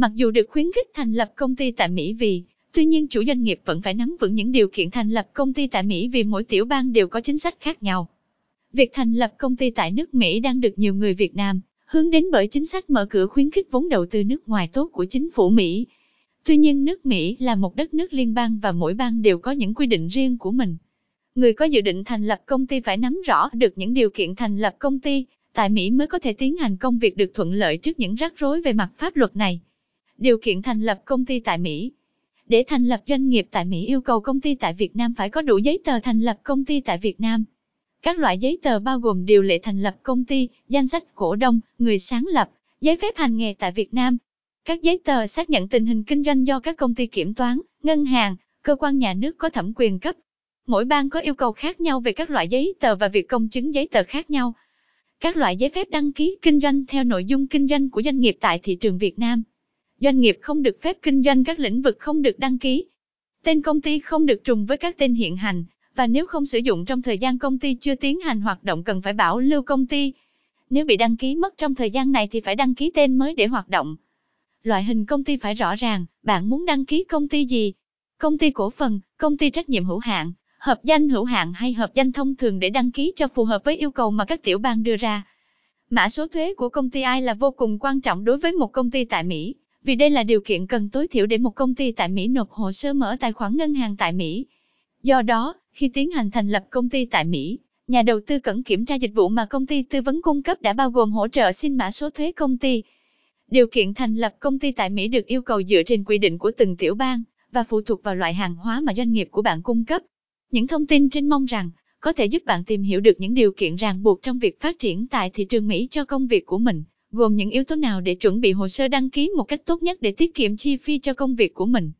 Mặc dù được khuyến khích thành lập công ty tại Mỹ vì, tuy nhiên chủ doanh nghiệp vẫn phải nắm vững những điều kiện thành lập công ty tại Mỹ vì mỗi tiểu bang đều có chính sách khác nhau. Việc thành lập công ty tại nước Mỹ đang được nhiều người Việt Nam hướng đến bởi chính sách mở cửa khuyến khích vốn đầu tư nước ngoài tốt của chính phủ Mỹ. Tuy nhiên nước Mỹ là một đất nước liên bang và mỗi bang đều có những quy định riêng của mình. Người có dự định thành lập công ty phải nắm rõ được những điều kiện thành lập công ty, tại Mỹ mới có thể tiến hành công việc được thuận lợi trước những rắc rối về mặt pháp luật này. Điều kiện thành lập công ty tại Mỹ Để thành lập doanh nghiệp tại Mỹ yêu cầu công ty tại Việt Nam phải có đủ giấy tờ thành lập công ty tại Việt Nam. Các loại giấy tờ bao gồm điều lệ thành lập công ty, danh sách cổ đông, người sáng lập, giấy phép hành nghề tại Việt Nam. Các giấy tờ xác nhận tình hình kinh doanh do các công ty kiểm toán, ngân hàng, cơ quan nhà nước có thẩm quyền cấp. Mỗi bang có yêu cầu khác nhau về các loại giấy tờ và việc công chứng giấy tờ khác nhau. Các loại giấy phép đăng ký kinh doanh theo nội dung kinh doanh của doanh nghiệp tại thị trường Việt Nam. Doanh nghiệp không được phép kinh doanh các lĩnh vực không được đăng ký. Tên công ty không được trùng với các tên hiện hành, và nếu không sử dụng trong thời gian công ty chưa tiến hành hoạt động cần phải bảo lưu công ty. Nếu bị đăng ký mất trong thời gian này thì phải đăng ký tên mới để hoạt động. Loại hình công ty phải rõ ràng, bạn muốn đăng ký công ty gì? Công ty cổ phần, công ty trách nhiệm hữu hạn, hợp danh hữu hạn hay hợp danh thông thường để đăng ký cho phù hợp với yêu cầu mà các tiểu bang đưa ra. Mã số thuế của công ty ai là vô cùng quan trọng đối với một công ty tại Mỹ, vì đây là điều kiện cần tối thiểu để một công ty tại Mỹ nộp hồ sơ mở tài khoản ngân hàng tại Mỹ. Do đó, khi tiến hành thành lập công ty tại Mỹ, nhà đầu tư cần kiểm tra dịch vụ mà công ty tư vấn cung cấp đã bao gồm hỗ trợ xin mã số thuế công ty. Điều kiện thành lập công ty tại Mỹ được yêu cầu dựa trên quy định của từng tiểu bang và phụ thuộc vào loại hàng hóa mà doanh nghiệp của bạn cung cấp. Những thông tin trên mong rằng có thể giúp bạn tìm hiểu được những điều kiện ràng buộc trong việc phát triển tại thị trường Mỹ cho công việc của mình, gồm những yếu tố nào để chuẩn bị hồ sơ đăng ký một cách tốt nhất để tiết kiệm chi phí cho công việc của mình.